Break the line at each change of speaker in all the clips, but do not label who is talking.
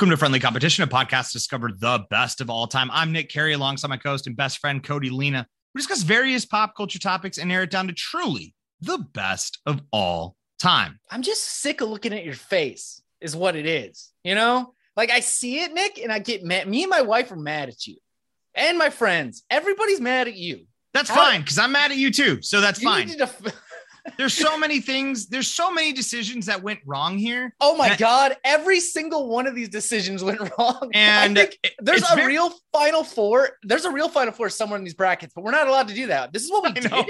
Welcome to Friendly Competition, a podcast to discover the best of all time. I'm Nick Carey alongside my co host and best friend, Cody Lena. We discuss various pop culture topics and narrow it down to truly the best of all time.
I'm just sick of looking at your face, is what it is. You know, like I see it, Nick, and I get mad. Me and my wife are mad at you and my friends. Everybody's mad at you.
That's
How-
fine because I'm mad at you too. So that's
You
fine.
def-
There's so many things, there's so many decisions that went wrong here.
oh my
And-
God. Every single one of these decisions went wrong.
And
I think
it-
there's a
very-
real final four. There's a real final four somewhere in these brackets, but we're not allowed to do that. This is what we
I
did.
know.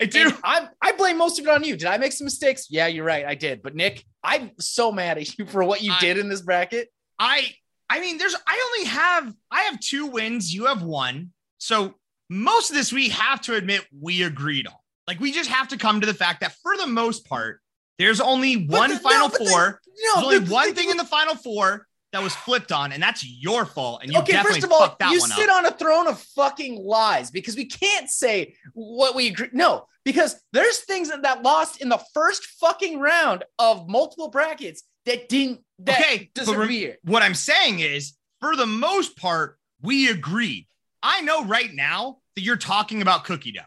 I do.
And I I blame most of it on you. Did I make some mistakes? Yeah, you're right. I did. But Nick, I'm so mad at you for what you
I-
did in this bracket.
I I mean, there's I only have I have two wins, you have one. So most of this we have to admit we agreed on. Like we just have to come to the fact that for the most part, there's only one
the-
final
no, but the-
four.
No,
there's only
the-
one thing in the final four that was flipped on, and that's your fault. And you
okay, first of all, you sit
up.
on a throne of fucking lies because we can't say what we agree. No, because there's things that, that lost in the first fucking round of multiple brackets that didn't that
Okay, but
deserve to
rem-
be here.
what I'm saying is, for the most part, we agreed. I know right now that you're talking about cookie dough,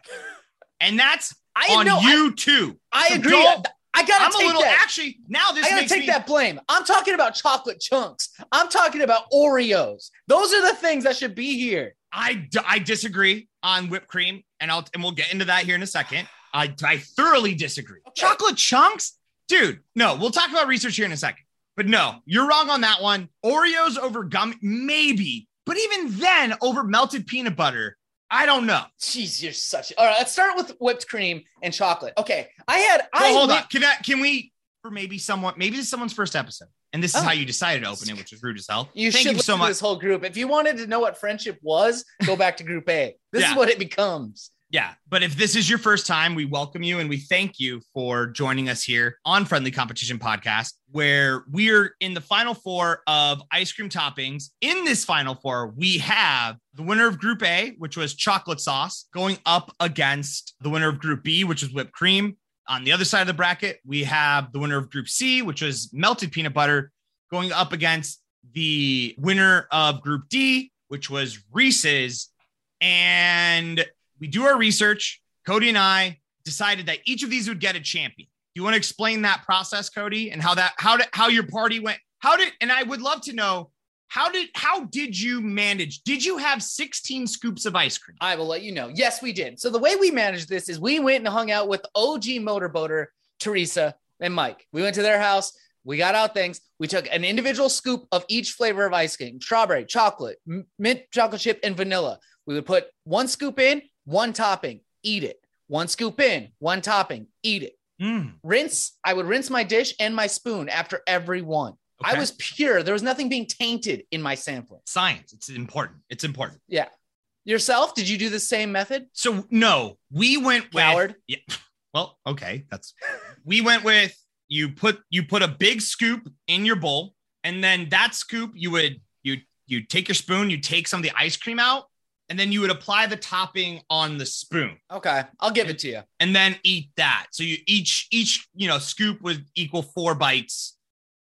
and that's
I
on
know.
you too.
I, I
So
agree.
don't-
I gotta
I'm a
take
little
that.
actually now. This
I gotta take
me,
that blame. I'm talking about chocolate chunks. I'm talking about Oreos. Those are the things that should be here.
I I disagree on whipped cream, and I'll and we'll get into that here in a second. I I thoroughly disagree.
Okay.
Chocolate chunks, dude. No, we'll talk about research here in a second. But no, you're wrong on that one. Oreos over gum, maybe, but even then, over melted peanut butter, I don't know.
Jeez, you're such. All right, let's start with whipped cream and chocolate. Okay, I had. I
hold
went-
on. Can I, can we for maybe someone maybe this is someone's first episode, and this is
Oh.
how you decided to open it, which is rude as hell.
You
Thank
should
you so much.
this whole group. If you wanted to know what friendship was, go back to Group A. This
Yeah.
is what it becomes.
Yeah, but if this is your first time, we welcome you and we thank you for joining us here on Friendly Competition Podcast, where we're in the final four of ice cream toppings. In this final four, we have the winner of Group A, which was chocolate sauce, going up against the winner of Group B, which is whipped cream. On the other side of the bracket, we have the winner of Group C, which was melted peanut butter, going up against the winner of Group D, which was Reese's. And we do our research. Cody and I decided that each of these would get a champion. Do you want to explain that process, Cody, and how that how did how your party went? How did and I would love to know how did how did you manage? Did you have 16 scoops of ice cream?
I will let you know. Yes, we did. So the way we managed this is we went and hung out with OG motorboater Teresa and Mike. We went to their house. We got out things. We took an individual scoop of each flavor of ice cream: strawberry, chocolate, mint chocolate chip, and vanilla. We would put one scoop in, one topping, eat it. One scoop in, one topping, eat it.
Mm,
Rinse. I would rinse my dish and my spoon after every one. I was pure. There was nothing being tainted in my sampling.
science. It's important. It's important.
Yeah. Yourself, did you do the same method?
So no, we went with
Coward.
Yeah. Well, okay, that's we went with you put you put a big scoop in your bowl, and then that scoop you would you you take your spoon, you take some of the ice cream out, and then you would apply the topping on the spoon,
Okay, I'll give it to you.
and then eat that. So you each each you know scoop would equal four bites,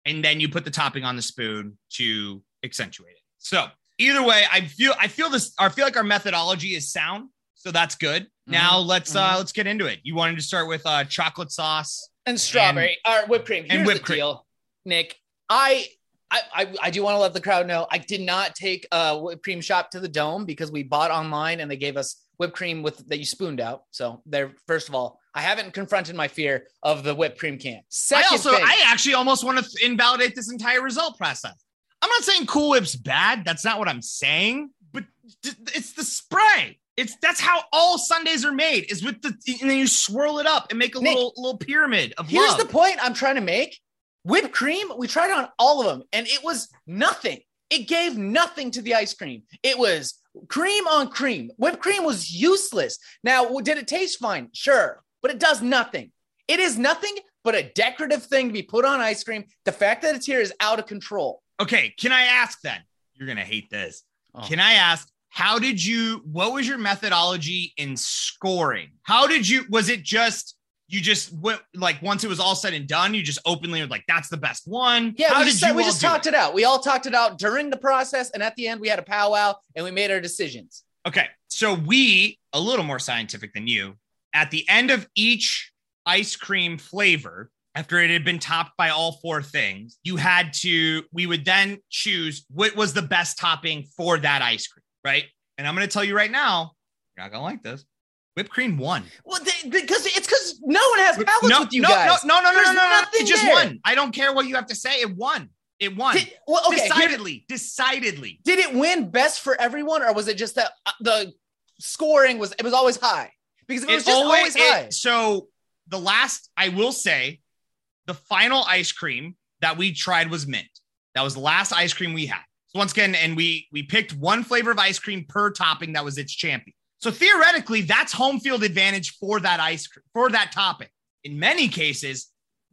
and then you put the topping on the spoon to accentuate it. So either way, I feel I feel this. I feel like our methodology is sound, so that's good. Now let's uh
mhm.
let's get into it. You wanted to start with uh chocolate sauce.
And strawberry or whipped cream.
and whipped
the
cream.
deal, Nick. I, I I I do want to let the crowd know I did not take a whipped cream shop to the dome because we bought online and they gave us whipped cream with that you spooned out. So there, first of all, I haven't confronted my fear of the whipped cream can. Second
I also
thing,
I actually almost want to invalidate this entire result process. I'm not saying Cool Whip's bad. That's not what I'm saying. But d- it's the spray. It's that's how all sundaes are made. Is with the and then you swirl it up and make a
Nick,
little little pyramid of
Here's
love.
the point I'm trying to make. Whipped cream, we tried on all of them and it was nothing. It gave nothing to the ice cream. It was cream on cream. Whipped cream was useless. Now, did it taste fine? Sure, but it does nothing. It is nothing but a decorative thing to be put on ice cream. The fact that it's here is out of control.
okay, can I ask then? You're gonna hate this.
Oh.
Can I ask? How did you? What was your methodology in scoring? How did you? Was it just you just went like once it was all said and done, you just openly were like, "That's the best one."
Yeah,
How
we just, said- we just talked it out. We all talked it out during the process, and at the end, we had a powwow and we made our decisions.
Okay, so we a little more scientific than you. At the end of each ice cream flavor, after it had been topped by all four things, you had to. We would then choose what was the best topping for that ice cream, right? And I'm going to tell you right now, you're not going to like this. Whipped cream won.
Well, they, because it's because no one has palates
no,
with you
no,
guys.
no, no, no, no,
There's
no, no, no. It just
there.
won. I don't care what you have to say. It won. It won.
Did, well, okay. here-
decidedly, decidedly.
did it win best for everyone, or was it just that uh, the scoring was it was always high? Because if it was just always,
it-
high,
so the last, I will say, the final ice cream that we tried was mint. That was the last ice cream we had. So once again, and we we picked one flavor of ice cream per topping that was its champion. So theoretically, that's home field advantage for that ice for that topping. In many cases,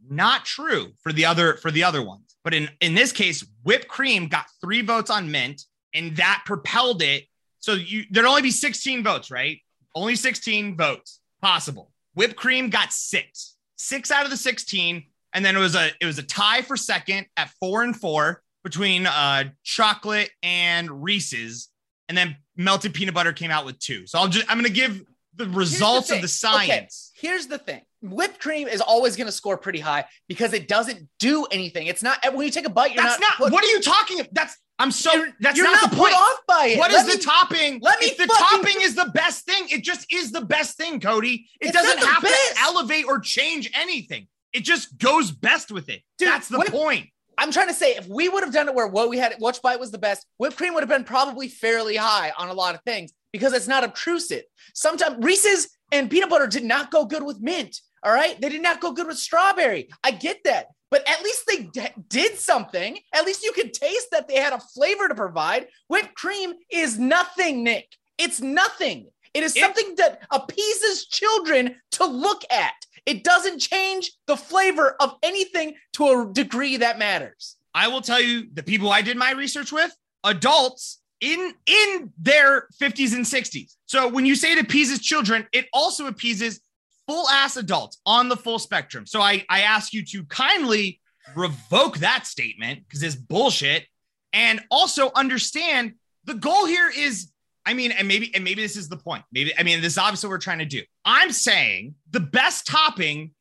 not true for the other for the other ones. But in in this case, whipped cream got three votes on mint, and that propelled it. So you there'd only be 16 votes, right? Only 16 votes possible. Whipped cream got six, six out of the 16, and then it was a it was a tie for second at four and four between uh chocolate and Reese's, and then melted peanut butter came out with two. So I'll just I'm gonna give the results of the science.
Okay, here's the thing. Whipped cream is always going to score pretty high because it doesn't do anything. It's not when you take a bite, you're
That's
not.
not,
put-
what are you talking about? That's I'm so
you're-
that's
you're
not, the
put
point.
off by it.
What
Let
is
me-
the topping?
let me
if the topping is the best thing, it just is the best thing, Cody. It doesn't have
best.
to elevate or change anything. It just goes best with it.
Dude,
That's the
if-
point.
I'm trying to say if we would have done it where what we had, which bite was the best, whipped cream would have been probably fairly high on a lot of things because it's not obtrusive. Sometimes Reese's and peanut butter did not go good with mint. All right, they did not go good with strawberry. I get that, but at least they d- did something. At least you could taste that they had a flavor to provide. Whipped cream is nothing, Nick. It's nothing. It is something that appeases children to look at. It doesn't change the flavor of anything to a degree that matters.
I will tell you the people I did my research with, adults in in their 50s and 60s. So when you say it appeases children, it also appeases full ass adults on the full spectrum. So I I ask you to kindly revoke that statement because it's bullshit and also understand the goal here is I mean, and maybe and maybe this is the point. Maybe I mean this is obviously what we're trying to do. I'm saying the best topping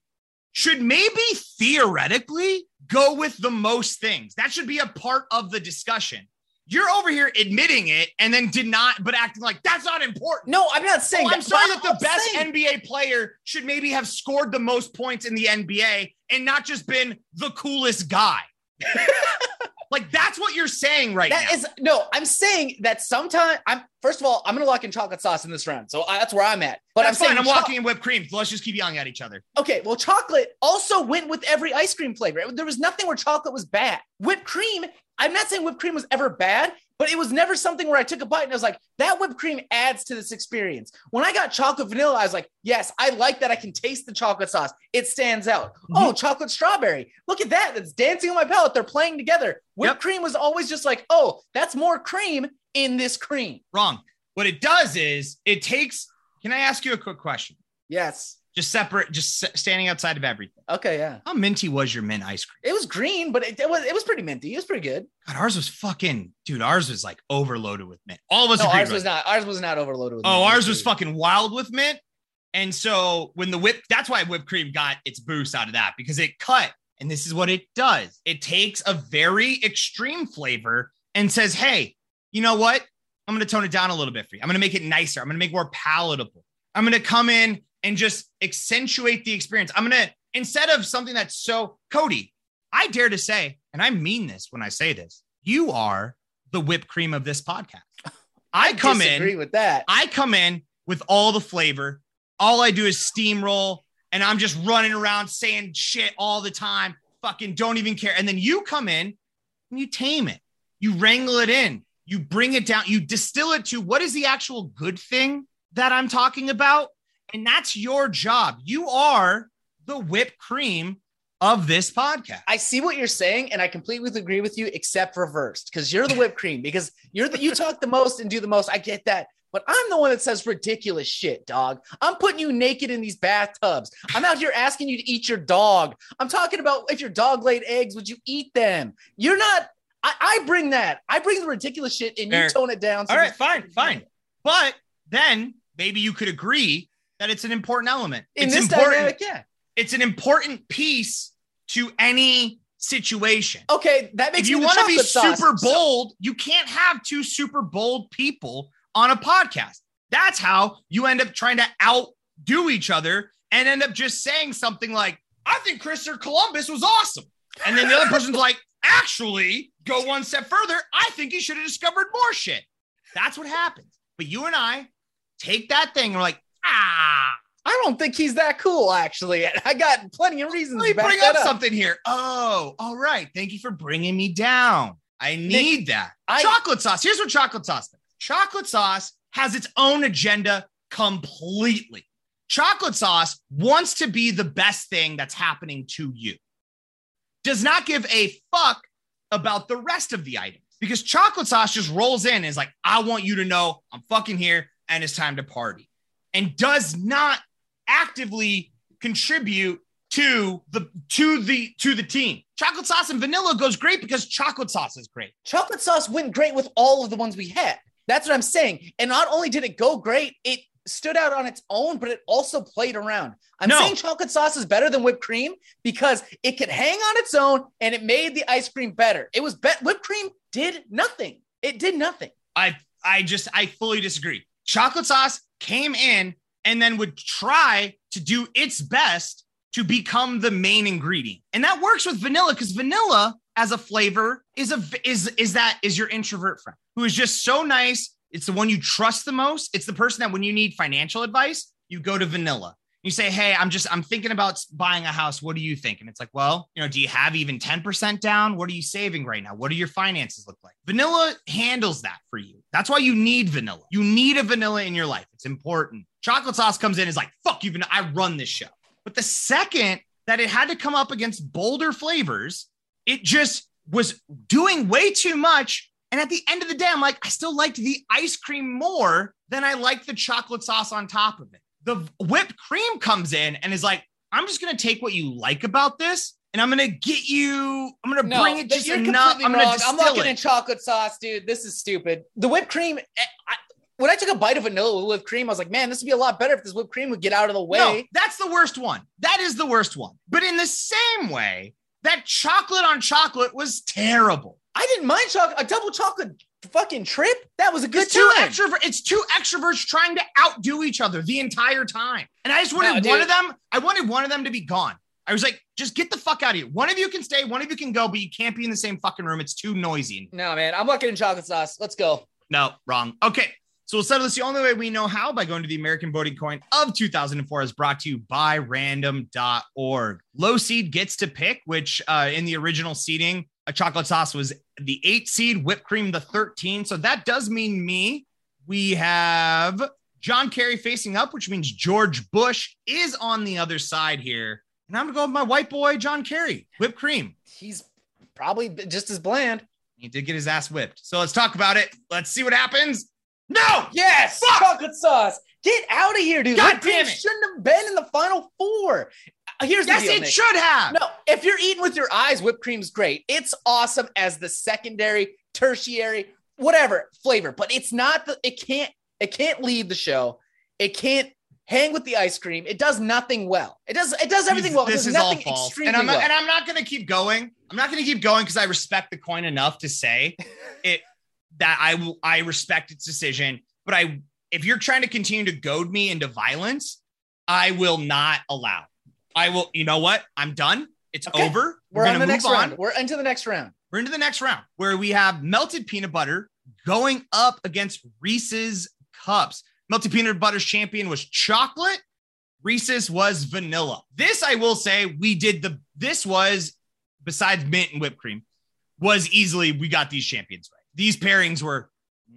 should maybe theoretically go with the most things. That should be a part of the discussion. You're over here admitting it and then did not, but acting like that's not important.
No, I'm not saying
Oh, I'm sorry that the best
saying-
NBA player should maybe have scored the most points in the NBA and not just been the coolest guy. like that's what you're saying right
That
now.
is no. I'm saying that sometimes I'm. First of all, I'm to lock in chocolate sauce in this round, so I, that's where I'm at. But
That's
I'm saying.
I'm
cho-
walking in whipped cream. Let's just keep yelling at each other.
Okay, well, chocolate also went with every ice cream flavor. There was nothing where chocolate was bad. Whipped cream. I'm not saying whipped cream was ever bad, but it was never something where I took a bite and I was like, that whipped cream adds to this experience. When I got chocolate vanilla, I was like, yes, I like that I can taste the chocolate sauce. It stands out. Mhm. Oh, chocolate strawberry. Look at that. That's dancing on my palate. They're playing together. Whipped
Yep.
cream was always just like, oh, that's more cream in this cream.
Wrong. What it does is it takes. Can I ask you a quick question?
Yes.
Just separate, just standing outside of everything.
Okay, yeah.
How minty was your mint ice cream?
It was green, but it, it was it was pretty minty. It was pretty good.
God, ours was fucking, dude. Ours was like overloaded with mint. All of us
No, ours was
it.
not. Ours was not overloaded with.
Oh,
mint.
ours was fucking wild with mint. And so when the whip, that's why whipped cream got its boost out of that because it cut. And this is what it does it takes a very extreme flavor and says, hey, you know what? I'm going to tone it down a little bit for you. I'm going to make it nicer. I'm going to make more palatable. I'm going to come in and just accentuate the experience. I'm going to, instead of something that's so, Cody, I dare to say, and I mean this when I say this, you are the whipped cream of this podcast. I come in.
with that.
I come in with all the flavor. All I do is steamroll and I'm just running around saying shit all the time. Fucking don't even care. And then you come in and you tame it. You wrangle it in. You bring it down. You distill it to what is the actual good thing that I'm talking about. And that's your job. You are the whipped cream of this podcast.
I see what you're saying, and I completely agree with you, except reversed, because you're the whipped cream, because you're the you talk the most and do the most. I get that. But I'm the one that says ridiculous shit, dog. I'm putting you naked in these bathtubs. I'm out here asking you to eat your dog. I'm talking about if your dog laid eggs, would you eat them? You're not. I, I bring that. I bring the ridiculous shit, and you tone it down. so
All right, fine, fine. But then maybe you could agree that it's an important element.
In
it's
this
important.
dynamic, yeah.
It's an important piece to any situation.
Okay, that makes
if you want to be
sauce.
super
So-
bold, you can't have two super bold people on a podcast. That's how you end up trying to outdo each other and end up just saying something like, I think Christopher Columbus was awesome. And then the other person's like, actually, go one step further. I think he should have discovered more shit. That's what happens. But you and I take that thing and we're like, ah,
I don't think he's that cool, actually. I got plenty of reasons
let me bring up
up.
something here. Oh, all right. Thank you for bringing me down. I need that.
I-
chocolate sauce. Here's what chocolate sauce does. Chocolate sauce has its own agenda completely. Chocolate sauce wants to be the best thing that's happening to you. Does not give a fuck about the rest of the items because chocolate sauce just rolls in and is like, I want you to know I'm fucking here and it's time to party. And does not actively contribute to the to the to the team. Chocolate sauce and vanilla goes great because chocolate sauce is great.
chocolate sauce went great with all of the ones we had. That's what I'm saying. And not only did it go great, it stood out on its own, but it also played around. I'm
No.
saying chocolate sauce is better than whipped cream because it could hang on its own and it made the ice cream better. It was bet whipped cream did nothing. It did nothing.
I I just I fully disagree. Chocolate sauce came in and then would try to do its best to become the main ingredient. And that works with vanilla cuz vanilla as a flavor is a is is that is your introvert friend who is just so nice. It's the one you trust the most. It's the person that when you need financial advice, you go to vanilla. You say, "Hey, I'm just I'm thinking about buying a house. What do you think?" And it's like, "Well, you know, do you have even 10% down? What are you saving right now? What do your finances look like?" Vanilla handles that for you. That's why you need vanilla. You need a vanilla in your life. It's important. Chocolate sauce comes in is like, "Fuck you, vanilla. I run this show." But the second that it had to come up against bolder flavors, it just was doing way too much. And at the end of the day, I'm like, I still liked the ice cream more than I liked the chocolate sauce on top of it. The whipped cream comes in and is like, I'm just gonna take what you like about this and I'm gonna get you, I'm gonna bring it just enough. I'm gonna.
I'm
it.
in chocolate sauce, dude. This is stupid. The whipped cream. eh, I, when I took a bite of vanilla with whipped cream, I was like, man, this would be a lot better if this whipped cream would get out of the way.
No, that's the worst one. That is the worst one. But in the same way, that chocolate on chocolate was terrible.
I didn't mind chocolate. A double chocolate fucking trip. That was a good
It's two
time.
extrovert. It's two extroverts trying to outdo each other the entire time. And I just wanted
No,
one of them. I wanted one of them to be gone. I was like, just get the fuck out of here. One of you can stay. One of you can go, but you can't be in the same fucking room. It's too noisy.
no, man. I'm looking in chocolate sauce. Let's go.
No, wrong. Okay. So we'll settle this the only way we know how by going to the American voting coin of 2004 is brought to you by random.org. Low seed gets to pick, which uh, in the original seeding, a chocolate sauce was the eight seed, whipped cream the 13. So that does mean me. We have John Kerry facing up, which means George Bush is on the other side here. And I'm going to go with my white boy, John Kerry, whipped cream.
He's probably just as bland.
He did get his ass whipped. So let's talk about it. Let's see what happens. No!
Yes,
Fuck!
chocolate sauce. Get out of here, dude.
God
Whipped
damn it.
Shouldn't have been in the final four. Here's
Yes,
the deal.
it
Nick.
should have.
No, if you're eating with your eyes, whipped cream's great. It's awesome as the secondary, tertiary, whatever flavor, but it's not the it can't it can't lead the show. It can't hang with the ice cream. It does nothing well. It does it does everything well. It
This
does
is all false.
extremely
And I'm,
well.
and I'm not going to keep going. I'm not going to keep going because I respect the coin enough to say it that I will. I respect its decision. But I, if you're trying to continue to goad me into violence, I will not allow. I will. You know what? I'm done. It's
Okay.
over.
We're,
gonna
on the
move
next round. We're into the next round.
We're into the next round where we have melted peanut butter going up against Reese's cups. Melted peanut butter's champion was chocolate. Reese's was vanilla. This, I will say, we did the, this was, besides mint and whipped cream, was easily, we got these champions right. These pairings were,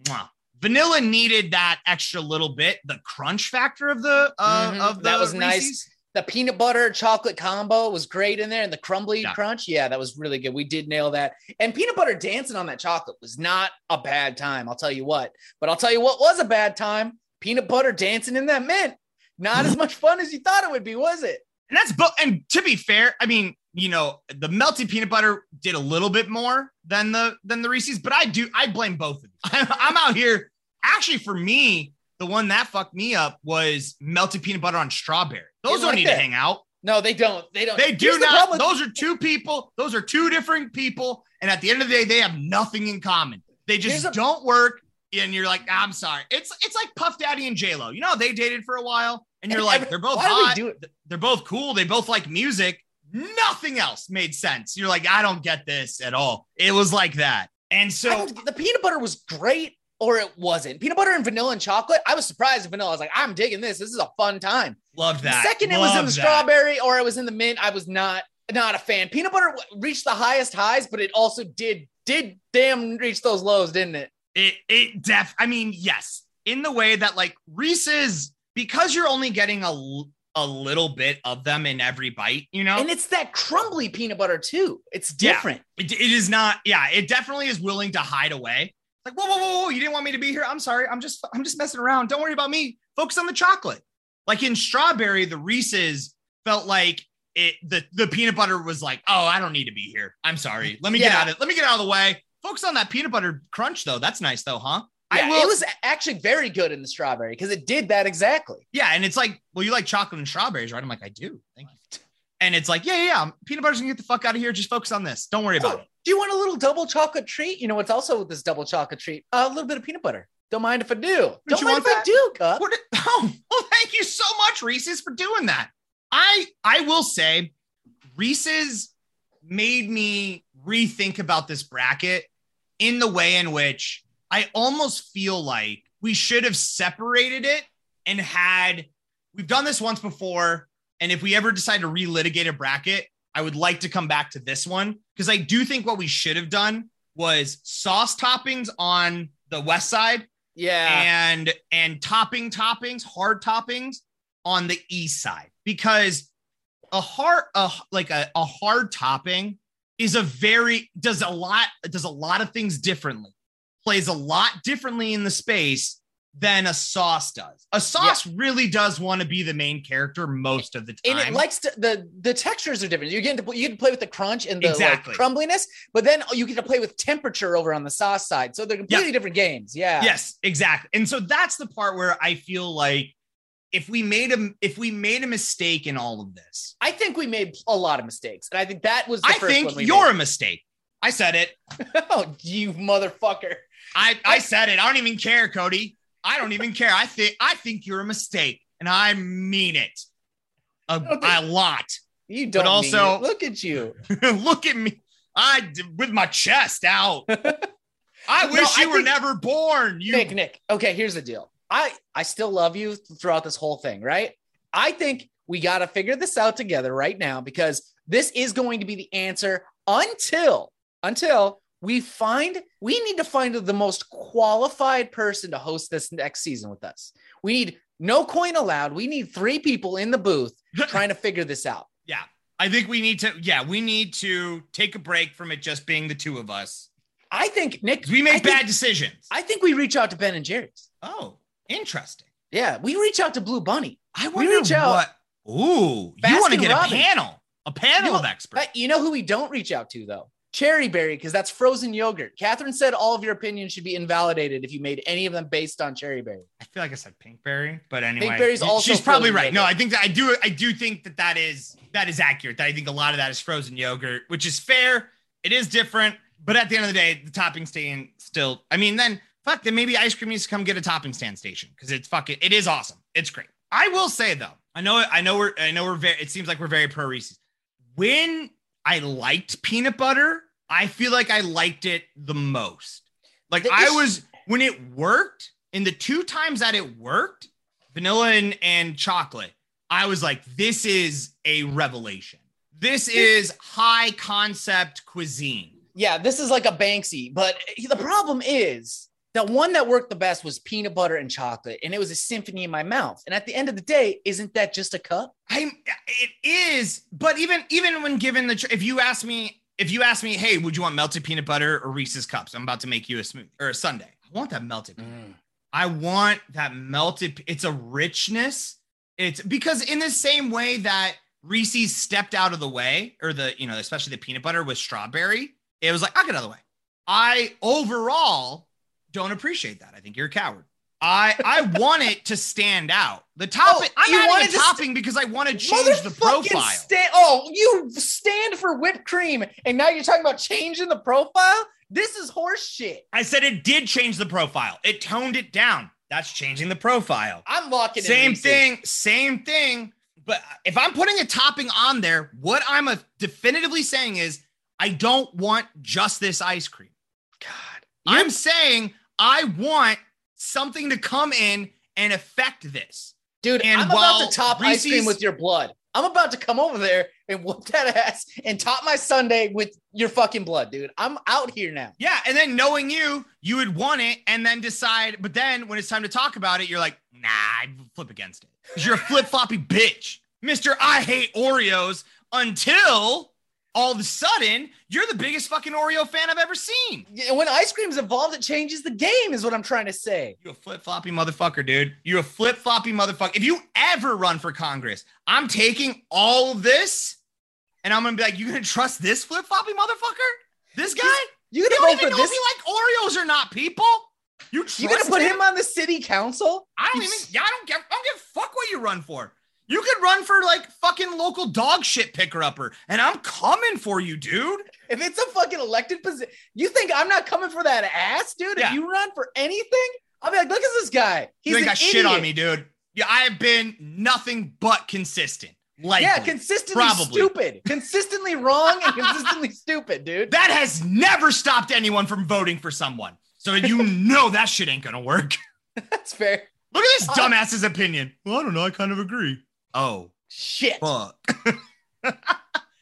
mwah. vanilla needed that extra little bit, the crunch factor of the, uh,
Mhm.
of the
That was nice. The peanut butter chocolate combo was great in there, and the crumbly
Yeah.
crunch. Yeah, that was really good. We did nail that. And peanut butter dancing on that chocolate was not a bad time. I'll tell you what. But I'll tell you what was a bad time: peanut butter dancing in that mint. Not as mm-hmm. much fun as you thought it would be, was it?
And that's but and to be fair, I mean, you know, the melted peanut butter did a little bit more than the than the Reese's, but I do I blame both of them. I'm out here. Actually, for me, the one that fucked me up was melted peanut butter on strawberry. Those don't
like
need
that.
to hang out.
No, they don't. They don't.
They do
Here's
not.
problem-
Those are two people. Those are two different people. And at the end of the day, they have nothing in common. They just
a-
don't work. And you're like, ah, I'm sorry. It's it's like Puff Daddy and J Lo. You know, they dated for a while, and you're
And
like,
every-
they're both hot. They're both cool. They both like music. Nothing else made sense. You're like, I don't get this at all. It was like that. And so
the peanut butter was great or it wasn't. Peanut butter and vanilla and chocolate. I was surprised at vanilla. I was like, I'm digging this. This is a fun time.
loved that.
The second it was in the
that.
strawberry or it was in the mint, I was not not a fan. Peanut butter reached the highest highs, but it also did did damn reach those lows, didn't it?
It it def. I mean, yes, in the way that like Reese's because you're only getting a l- a little bit of them in every bite. You know,
And it's that crumbly peanut butter too. It's
Yeah.
different.
It, it is not. Yeah, it definitely is willing to hide away. Like, whoa, whoa, whoa, whoa! You didn't want me to be here. I'm sorry. I'm just, I'm just messing around. Don't worry about me. Focus on the chocolate. Like in strawberry, the Reese's felt like it. The the peanut butter was like, oh, I don't need to be here. I'm sorry. Let me get out of. Let me get out of the way. Focus on that peanut butter crunch though. That's nice though, huh?
Yeah,
I will.
it was actually very good in the strawberry because it did that exactly.
yeah, and it's like, well, you like chocolate and strawberries, right? I'm like, I do. Thank you. And it's like, yeah, yeah, yeah. Peanut butter's gonna get the fuck out of here. Just focus on this. Don't worry about
Oh,
it.
Do you want a little double chocolate treat? You know what's also with this double chocolate treat? a little bit of peanut butter. Don't mind if I do. Don't
you
mind
want
if I do, Cup.
What? Oh, well, thank you so much, Reese's, for doing that. I I will say, Reese's made me rethink about this bracket in the way in which I almost feel like we should have separated it and had. We've done this once before, and if we ever decide to relitigate a bracket, I would like to come back to this one because I do think what we should have done was sauce toppings on the west side
Yeah.
and and topping toppings, hard toppings on the east side because a hard a like a, a hard topping is a very does a lot does a lot of things differently plays a lot differently in the space than a sauce does a sauce really does want to be the main character most of the time
and it likes to the the textures are different. You get to you get to play with the crunch and the like, crumbliness, but then you get to play with temperature over on the sauce side. So they're completely different games. Yeah.
Yes, exactly. And so that's the part where I feel like if we made a if we made a mistake in all of this,
I think we made a lot of mistakes, and I think that was the
I
first
think
one we
you're a mistake. I said it.
oh, you motherfucker!
I I said it. I don't even care, Cody. I don't even care. I think I think you're a mistake, and I mean it a,
don't
a lot.
You don't.
But also-
look at you.
Look at me. I with my chest out. I
No,
wish
I
you were
think-
never born. You
Nick, Nick. Okay, here's the deal. I I still love you throughout this whole thing, right? I think we got to figure this out together right now because this is going to be the answer until until we find we need to find the most qualified person to host this next season with us. We need no coin allowed. We need three people in the booth trying to figure this out.
Yeah. I think we need to, yeah, we need to take a break from it just being the two of us.
I think Nick,
we make
I
bad
think,
decisions.
I think we reach out to Ben and Jerry's.
oh, interesting.
Yeah, we reach out to Blue Bunny.
I
We reach out-
what. Ooh, you want to get
Robbins.
a panel, a panel
You-
of experts.
You know who we don't reach out to though? Cherry berry, because that's frozen yogurt. Catherine said all of your opinions should be invalidated if you made any of them based on cherry berry.
I feel like I said pink berry, but anyway,
Pinkberry's
y-
also
she's probably right. No. I think that I do. I do think that that is that is accurate. That I think a lot of that is frozen yogurt, which is fair. It is different, but at the end of the day, the topping stand still. I mean, then fuck. Then maybe ice cream needs to come get a topping stand station because it's fucking. It is awesome. It's great. I will say though, I know. I know we're. I know we're very. It seems like we're very pro Reese's. When I liked peanut butter, I feel like I liked it the most. Like
The
I was when it worked, in the two times that it worked, vanilla and, and chocolate, I was like, this is a revelation. This is high concept cuisine.
Yeah, this is like a Banksy, but the problem is The one that worked the best was peanut butter and chocolate, and it was a symphony in my mouth. And at the end of the day, isn't that just a cup?
I it is, but even even when given the if you ask me if you ask me, hey, would you want melted peanut butter or Reese's cups? I'm about to make you a smoothie or a sundae. I want that melted.
Mm.
I want that melted. It's a richness. It's because in the same way that Reese's stepped out of the way, or the you know especially the peanut butter with strawberry, it was like I get out of the way. I overall don't appreciate that. I think you're a coward. I I want it to stand out. The topping.
Oh,
I'm
you
adding
wanted
a
to
topping because I want to change the profile.
sta- oh, you stand for whipped cream, and now you're talking about changing the profile. This is horse shit.
I said it did change the profile. It toned it down. That's changing the profile.
I'm locking in
Same thing, same thing. But if I'm putting a topping on there, what I'm a definitively saying is I don't want just this ice cream.
God,
I'm saying I want something to come in and affect this.
dude,
And
I'm about to top ice cream with your blood. I'm about to come over there and whoop that ass and top my sundae with your fucking blood, dude. I'm out here now.
Yeah, and then knowing you, you would want it and then decide. But then when it's time to talk about it, you're like, nah, I'd flip against it. Because you're a flip floppy bitch. Mr. I hate Oreos until all of a sudden you're the biggest fucking Oreo fan I've ever seen.
Yeah, When ice cream's involved, it changes the game, is what I'm trying to say.
You a flip floppy motherfucker, dude. You a flip floppy motherfucker. If you ever run for Congress, I'm taking all of this and I'm gonna be like, you gonna trust this flip floppy motherfucker? This guy?
You
You
gonna
don't even know
this?
if he like Oreos or not, people. You
You gonna put him on the city council?
I don't
You
even. Yeah, I don't give. I don't give a fuck what you run for. You could run for like fucking local dog shit picker upper, and I'm coming for you, dude.
If it's a fucking elected position, you think I'm not coming for that ass, dude?
Yeah.
If you run for anything, I'll be like, look at this guy. He's
you ain't got shit on me, dude. Yeah, I have been nothing but consistent. Like
Yeah, consistently
Probably.
stupid, consistently wrong, and consistently stupid, dude.
that has never stopped anyone from voting for someone. So you know that shit ain't gonna work.
That's fair.
Look at this
Uh,
dumbass's opinion. Well, I don't know. I kind of agree. Oh,
Shit.
fuck.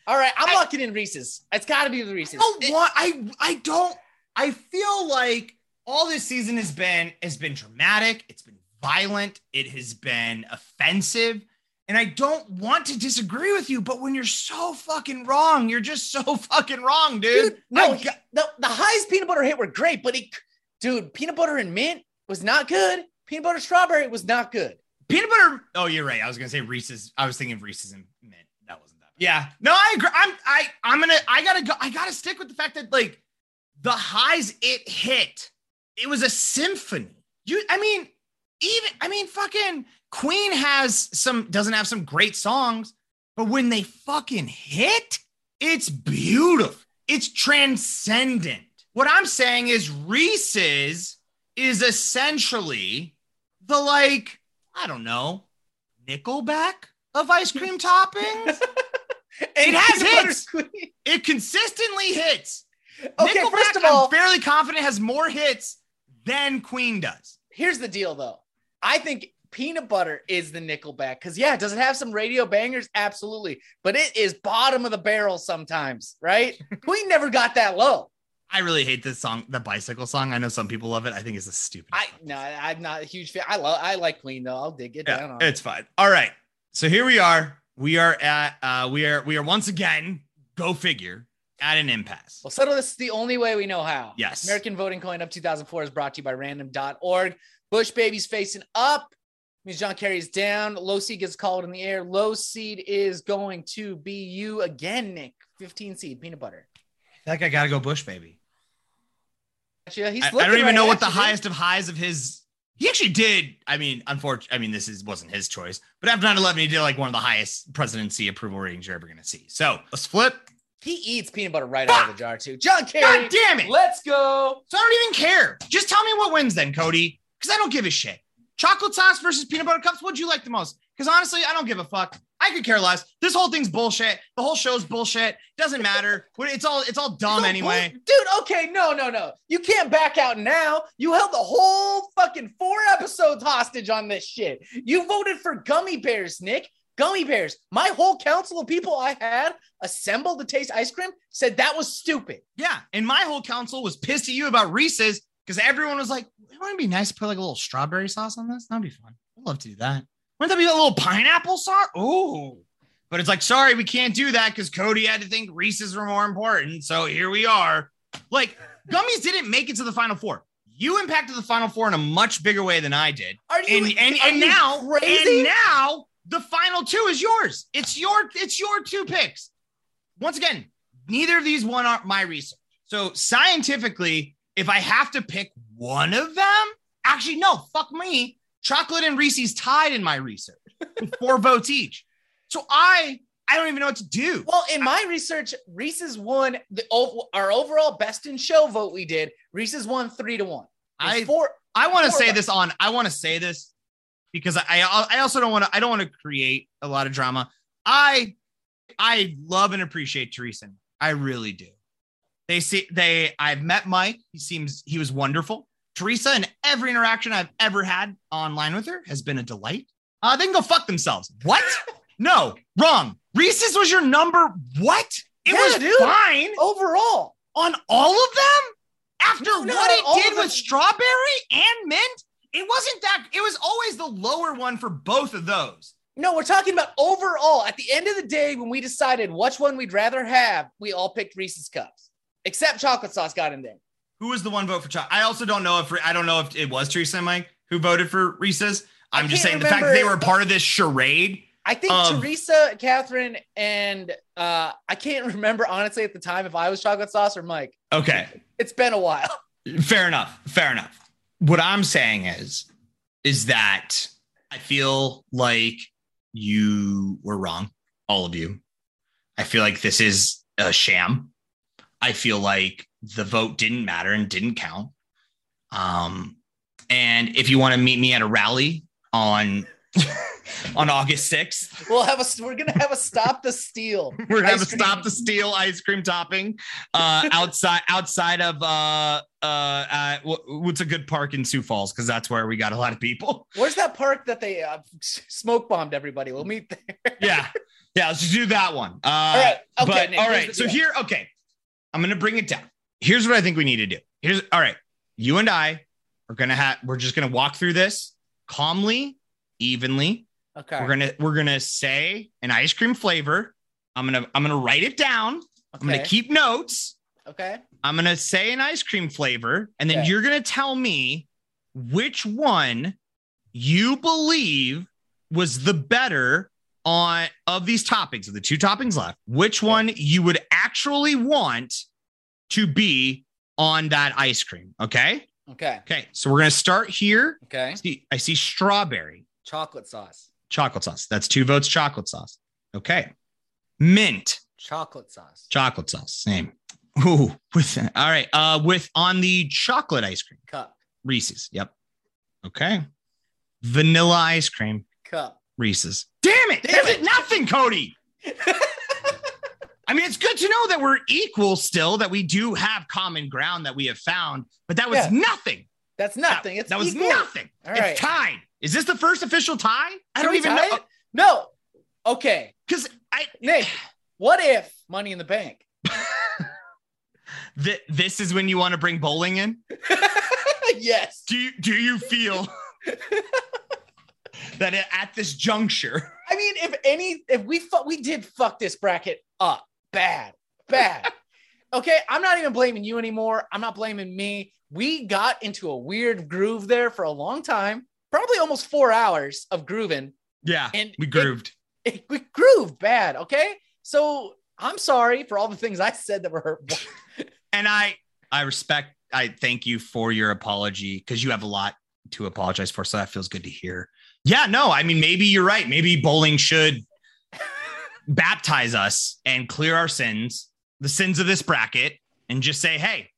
All right, I'm
I-
locking in Reese's. It's got to be the Reese's.
I don't want. I I don't. I feel like all this season has been has been dramatic. It's been violent. It has been offensive. And I don't want to disagree with you, but when you're so fucking wrong, you're just so fucking wrong, dude.
dude, no,
I
the, the highs peanut butter hit were great, but it, dude, peanut butter and mint was not good. Peanut butter strawberry was not good.
Peanut butter. Oh, you're right. I was gonna say Reese's. I was thinking of Reese's and mint. That wasn't that. Bad. Yeah. No, I agree. I'm. I. I'm gonna. I gotta go. I gotta stick with the fact that like the highs it hit. It was a symphony. You. I mean, even. I mean, fucking Queen has some. Doesn't have some great songs, but when they fucking hit, it's beautiful. It's transcendent. What I'm saying is Reese's is essentially the like I don't know Nickelback of ice cream toppings.
it
has hits. It consistently hits.
Okay,
Nickelback,
first of all,
I'm fairly confident has more hits than Queen does.
here's the deal though. I think peanut butter is the Nickelback because yeah, does it have some radio bangers? Absolutely, but it is bottom of the barrel sometimes, right? Queen never got that low.
I really hate this song, the bicycle song. I know some people love it. I think it's a stupid.
I no, I'm not a huge fan. I love, I like Queen though. I'll dig it down
yeah,
on it.
it's fine. All right. So here we are. We are at uh we are we are once again, go figure, at an impasse.
We'll settle this the only way we know how.
Yes.
American Voting Coin Up 2004 is brought to you by random.org. Bush baby's facing up. Means John Kerry is down. Low seed gets called in the air. Low seed is going to be you again, Nick. 15 seed peanut butter.
I think I gotta go Bush, baby.
Yeah, he's
I, I don't even
right
know what the highest of highs of his. He actually did. I mean, unfortunately, I mean, this is wasn't his choice, but after 9 11, he did like one of the highest presidency approval ratings you're ever going to see. So let's flip.
He eats peanut butter right out of the jar, too. John Kerry,
God damn it.
let's go.
So I don't even care. Just tell me what wins then, Cody, because I don't give a shit. Chocolate sauce versus peanut butter cups. What'd you like the most? Because honestly, I don't give a fuck. I could care less. This whole thing's bullshit. The whole show's bullshit. Doesn't matter. It's all it's all dumb anyway.
bull- Dude, okay, no, no, no. You can't back out now. You held the whole fucking four episodes hostage on this shit. You voted for gummy bears, Nick. Gummy bears. My whole council of people I had assembled to taste ice cream said that was stupid.
Yeah. And my whole council was pissed at you about Reese's because everyone was like, "Wouldn't it be nice to put like a little strawberry sauce on this? That'd be fun. I'd love to do that. Wouldn't that be a little pineapple sauce? Ooh." But it's like, sorry, we can't do that because Cody had to think Reese's were more important. So here we are. Like, gummies didn't make it to the final four. You impacted the final four in a much bigger way than I did.
Are you
And and,
are
and now
crazy?
and now the final two is yours. It's your it's your two picks. Once again, neither of these won our, my research. So scientifically, if I have to pick one of them, actually no, fuck me. Chocolate and Reese's tied in my research with four votes each. So I I don't even know what to do.
Well, in my research, Reese's won the our overall best in show vote we did. Reese's won three to one. There's
I
four.
I want to say
votes.
this on. I want to say this because I I also don't want to. I don't want to create a lot of drama. I I love and appreciate Teresa. I really do. They see they. I've met Mike. He seems he was wonderful. Teresa and every interaction I've ever had online with her has been a delight. Uh, they can go fuck themselves. What? no, wrong. Reese's was your number. What? It
Yeah,
was
dude.
fine
overall.
on all of them after
No, no,
what it did with strawberry and mint it wasn't that it was always the lower one for both of those
No, we're talking about overall. At the end of the day, when we decided which one we'd rather have, we all picked Reese's cups, except chocolate sauce got in there.
Who was the one vote for chocolate i also don't know if i don't know if it was teresa and mike who voted for reese's. I'm just saying the fact that they were part of this charade
I think
Um,
Teresa, Catherine, and uh, I can't remember honestly at the time if I was chocolate sauce or Mike.
okay.
It's been a while.
fair enough. Fair enough. What i'm saying is is that i feel like you were wrong all of you. I feel like this is a sham. I feel like the vote didn't matter and didn't count um and if you want to meet me at a rally on on august 6th
We'll have a. We're gonna have a stop the steal.
we're gonna have a stop the steal ice cream topping uh outside outside of uh uh, uh what's a good park in sioux falls because that's where we got a lot of people
Where's that park that they uh, smoke bombed everybody? We'll meet there.
yeah yeah let's just do that one uh
All right. Okay.
but
Nick,
all right so here okay i'm gonna bring it down here's what i think we need to do. Here's all right. You and i are gonna have we're just gonna walk through this calmly evenly.
Okay.
we're gonna we're gonna say an ice cream flavor. I'm gonna i'm gonna write it down. I'm gonna keep notes.
Okay.
i'm gonna say an ice cream flavor and then
Okay.
you're gonna tell me which one you believe was the better on of these toppings of the two toppings left which one you would actually want to be on that ice cream okay?
Okay.
okay so we're gonna start here.
Okay.
see i see strawberry.
Chocolate sauce.
chocolate sauce. That's two votes chocolate sauce. Okay. Mint.
Chocolate sauce.
chocolate sauce same. Ooh, with all right uh with on the chocolate ice cream.
Cup.
reese's yep. Okay. Vanilla ice cream.
Cup.
reese's. Damn it
Damn it.
nothing cody I mean, it's good to know that we're equal still, that we do have common ground that we have found, but that was
Yeah.
nothing.
That's
That-
nothing. It's
that was
equal.
nothing.
All
it's tied. Is this the first official tie? I
Can
don't even know.
it? No. Okay.
Because I
Nick, what if Money in the Bank?
th- this is when you want to bring bowling in.
yes.
Do you do you feel that at this juncture?
I mean, if any, if we fu- we did fuck this bracket up bad, bad. okay, I'm not even blaming you anymore. I'm not blaming me. We got into a weird groove there for a long time, probably almost four hours of grooving.
Yeah,
And
we
it-
grooved.
It, we grooved bad. Okay, so I'm sorry for all the things I said that were hurtful.
and I I respect I thank you for your apology because you have a lot to apologize for. So that feels good to hear. Yeah, no, I mean maybe you're right. Maybe bowling should baptize us and clear our sins, the sins of this bracket, and just say, hey.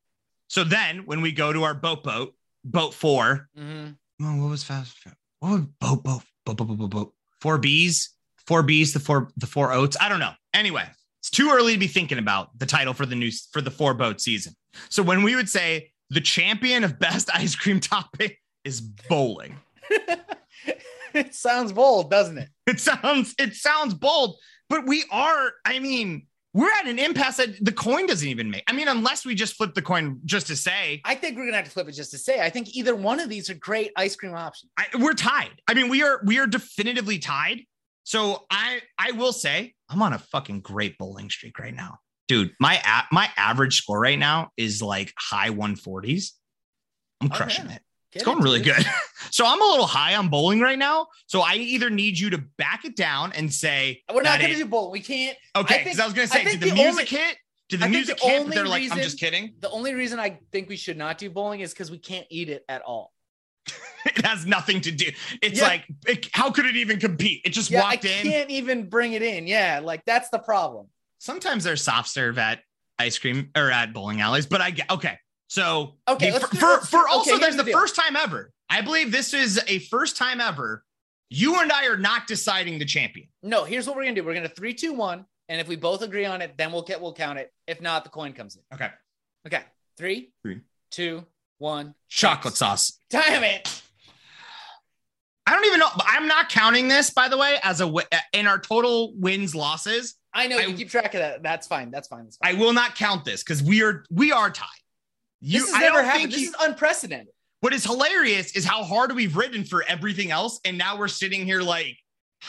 So then when we go to our boat boat, boat 4
Mhm.
well, what was fast? What was boat boat boat boat boat boat boat? Four B's, four B's, the four the four oats. I don't know. Anyway, it's too early to be thinking about the title for the new for the four boat season. So when we would say the champion of best ice cream topping is bowling,
it sounds bold, doesn't it?
it sounds it sounds bold, but we are. I mean, we're at an impasse that the coin doesn't even make. I mean, unless we just flip the coin just to say,
I think we're gonna have to flip it just to say. I think either one of these are great ice cream options.
I, we're tied. I mean, we are we are definitively tied. So I I will say I'm on a fucking great bowling streak right now, dude. My a- my average score right now is like high 140s. I'm
Oh,
crushing
yeah.
it.
Get
It's going
into
really
this.
good. so I'm a little high on bowling right now. So I either need you to back it down and say
We're not gonna do bowling. We can't.
okay.
I
Because I was gonna say, did the,
the
music
only-
hit? Did the
I
music
the
hit? They're like, I'm just kidding.
The only reason I think we should not do bowling is because we can't eat it at all.
It has nothing to do. It's
Yeah.
like, it- how could it even compete? It just
Yeah, I
walked in.
can't even bring it in. Yeah, like that's the problem.
sometimes there's soft serve at ice cream or at bowling alleys, but I get okay. So
Okay,
the- for
do-
for, for also
here's
there's
the
the, first time ever. I believe this is a first time ever. You and I are not deciding the champion.
No, here's what we're gonna do. We're gonna three, two, one, and if we both agree on it, then we'll get we'll count it. If not, the coin comes in.
Okay.
Okay, three,
Three.
two, one.
Chocolate sauce.
Damn it!
I don't even know. I'm not counting this, by the way, as a wi- in our total wins losses.
I know
I-
you keep track of that. That's fine. That's fine. That's fine.
I will not count this because we are we are tied. You,
this has
I
never happened.
think
This
you-
is unprecedented.
What is hilarious is how hard we've ridden for everything else, and now we're sitting here like,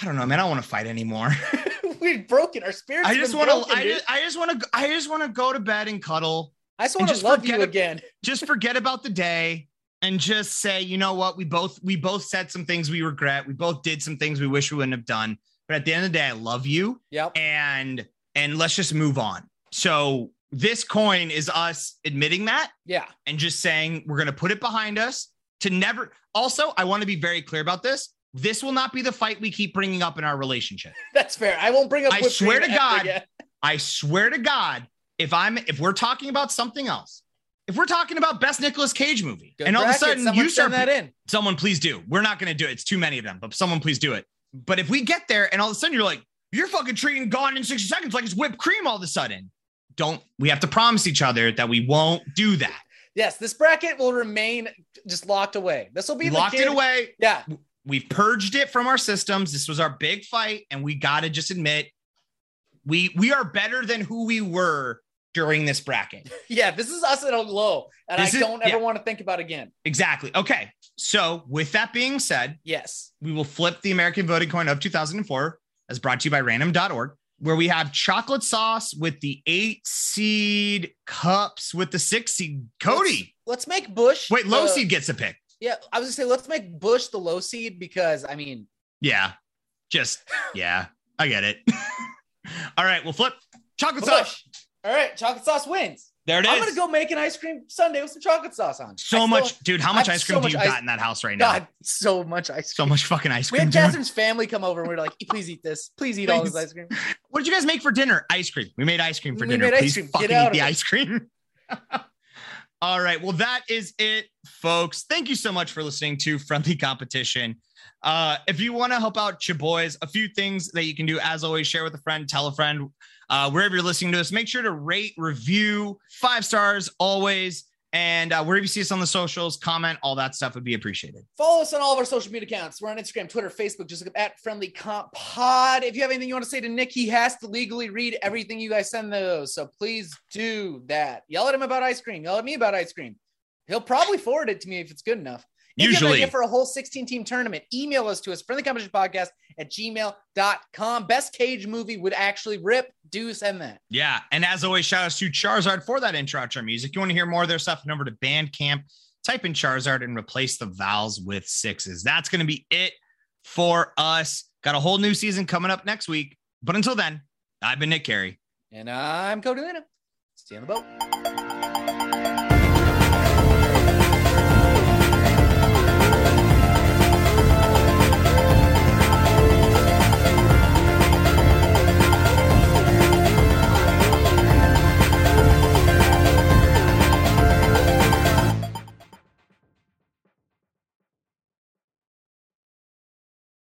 I don't know, man. I don't want to fight anymore.
We've broken our spirits.
I just want to. I just. I just want to. I just want to go to bed and cuddle.
I just want to love you again.
Just forget about the day and just say, you know what? We both we both said some things we regret. We both did some things we wish we wouldn't have done. But at the end of the day, I love you,
Yep.
and and let's just move on. So this coin is us admitting that
Yeah.
and just saying we're going to put it behind us to never. Also, I want to be very clear about this. This will not be the fight we keep bringing up in our relationship.
That's fair. I won't bring up.
I swear to God. I swear to God, if I'm if we're talking about something else, if we're talking about best Nicolas Cage movie,
Good
and all
bracket.
of a sudden
Someone
you start
that in.
someone please do. We're not going to do it. It's too many of them, but someone please do it. But if we get there and all of a sudden you're like, you're fucking treating Gone in 60 seconds like it's whipped cream all of a sudden. Don't we have to promise each other that we won't do that?
Yes, this bracket will remain just locked away. This will be
locked it away.
Yeah,
We've purged it from our systems. This was our big fight, and we got to just admit we we are better than who we were during this bracket.
yeah. This is us at a low, and
This
I
is-
don't ever
yeah.
want to think about again.
Exactly. Okay. So, with that being said,
Yes.
we will flip the American voting coin of 2004 as brought to you by random.org, where we have chocolate sauce with the eight seed cups with the six seed. Cody.
Let's, let's make Bush.
Wait, low
the-
seed gets a pick.
Yeah, I was gonna say let's make Bush the low seed because I mean,
Yeah. Just, yeah, I get it. All right, we'll flip chocolate sauce.
All right, chocolate sauce wins.
There it is.
I'm gonna go make an ice cream sundae with some chocolate sauce on.
So
still-
much, dude. How much ice cream
so
do you
ice-
got in that house right now?
God, so much ice cream.
So much fucking ice cream.
We
had.
Catherine's family come over and we are like, please eat this. Please eat all this ice cream.
What did you guys make for dinner? Ice cream. We made ice cream for
We
dinner.
made ice
Please
cream. Get
fucking
out
eat the
it.
ice cream. All right. Well, that is it, folks. Thank you so much for listening to Friendly Competition. Uh, if you want to help out your boys, a few things that you can do, as always, share with a friend, tell a friend, uh, wherever you're listening to us, make sure to rate, review, five stars always. And uh, wherever you see us on the socials, comment, all that stuff would be appreciated.
Follow us on all of our social media accounts. We're on Instagram, Twitter, Facebook. Just look at Friendly Comp Pod. If you have anything you want to say to Nick, he has to legally read everything you guys send those. So please do that. Yell at him about ice cream. Yell at me about ice cream. He'll probably forward it to me if it's good enough. If you have an
Usually.
for a whole 16 team tournament, email us to us, friendly competition podcast at gmail.com. Best cage movie would actually rip. Do send that.
Yeah. And as always, shout out to Charizard for that intro outro music. You want to hear more of their stuff, head over to Bandcamp, type in Charizard and replace the vowels with sixes. That's going to be it for us. Got a whole new season coming up next week. But until then, I've been Nick Carey.
And I'm Cody Lena. See you on the boat.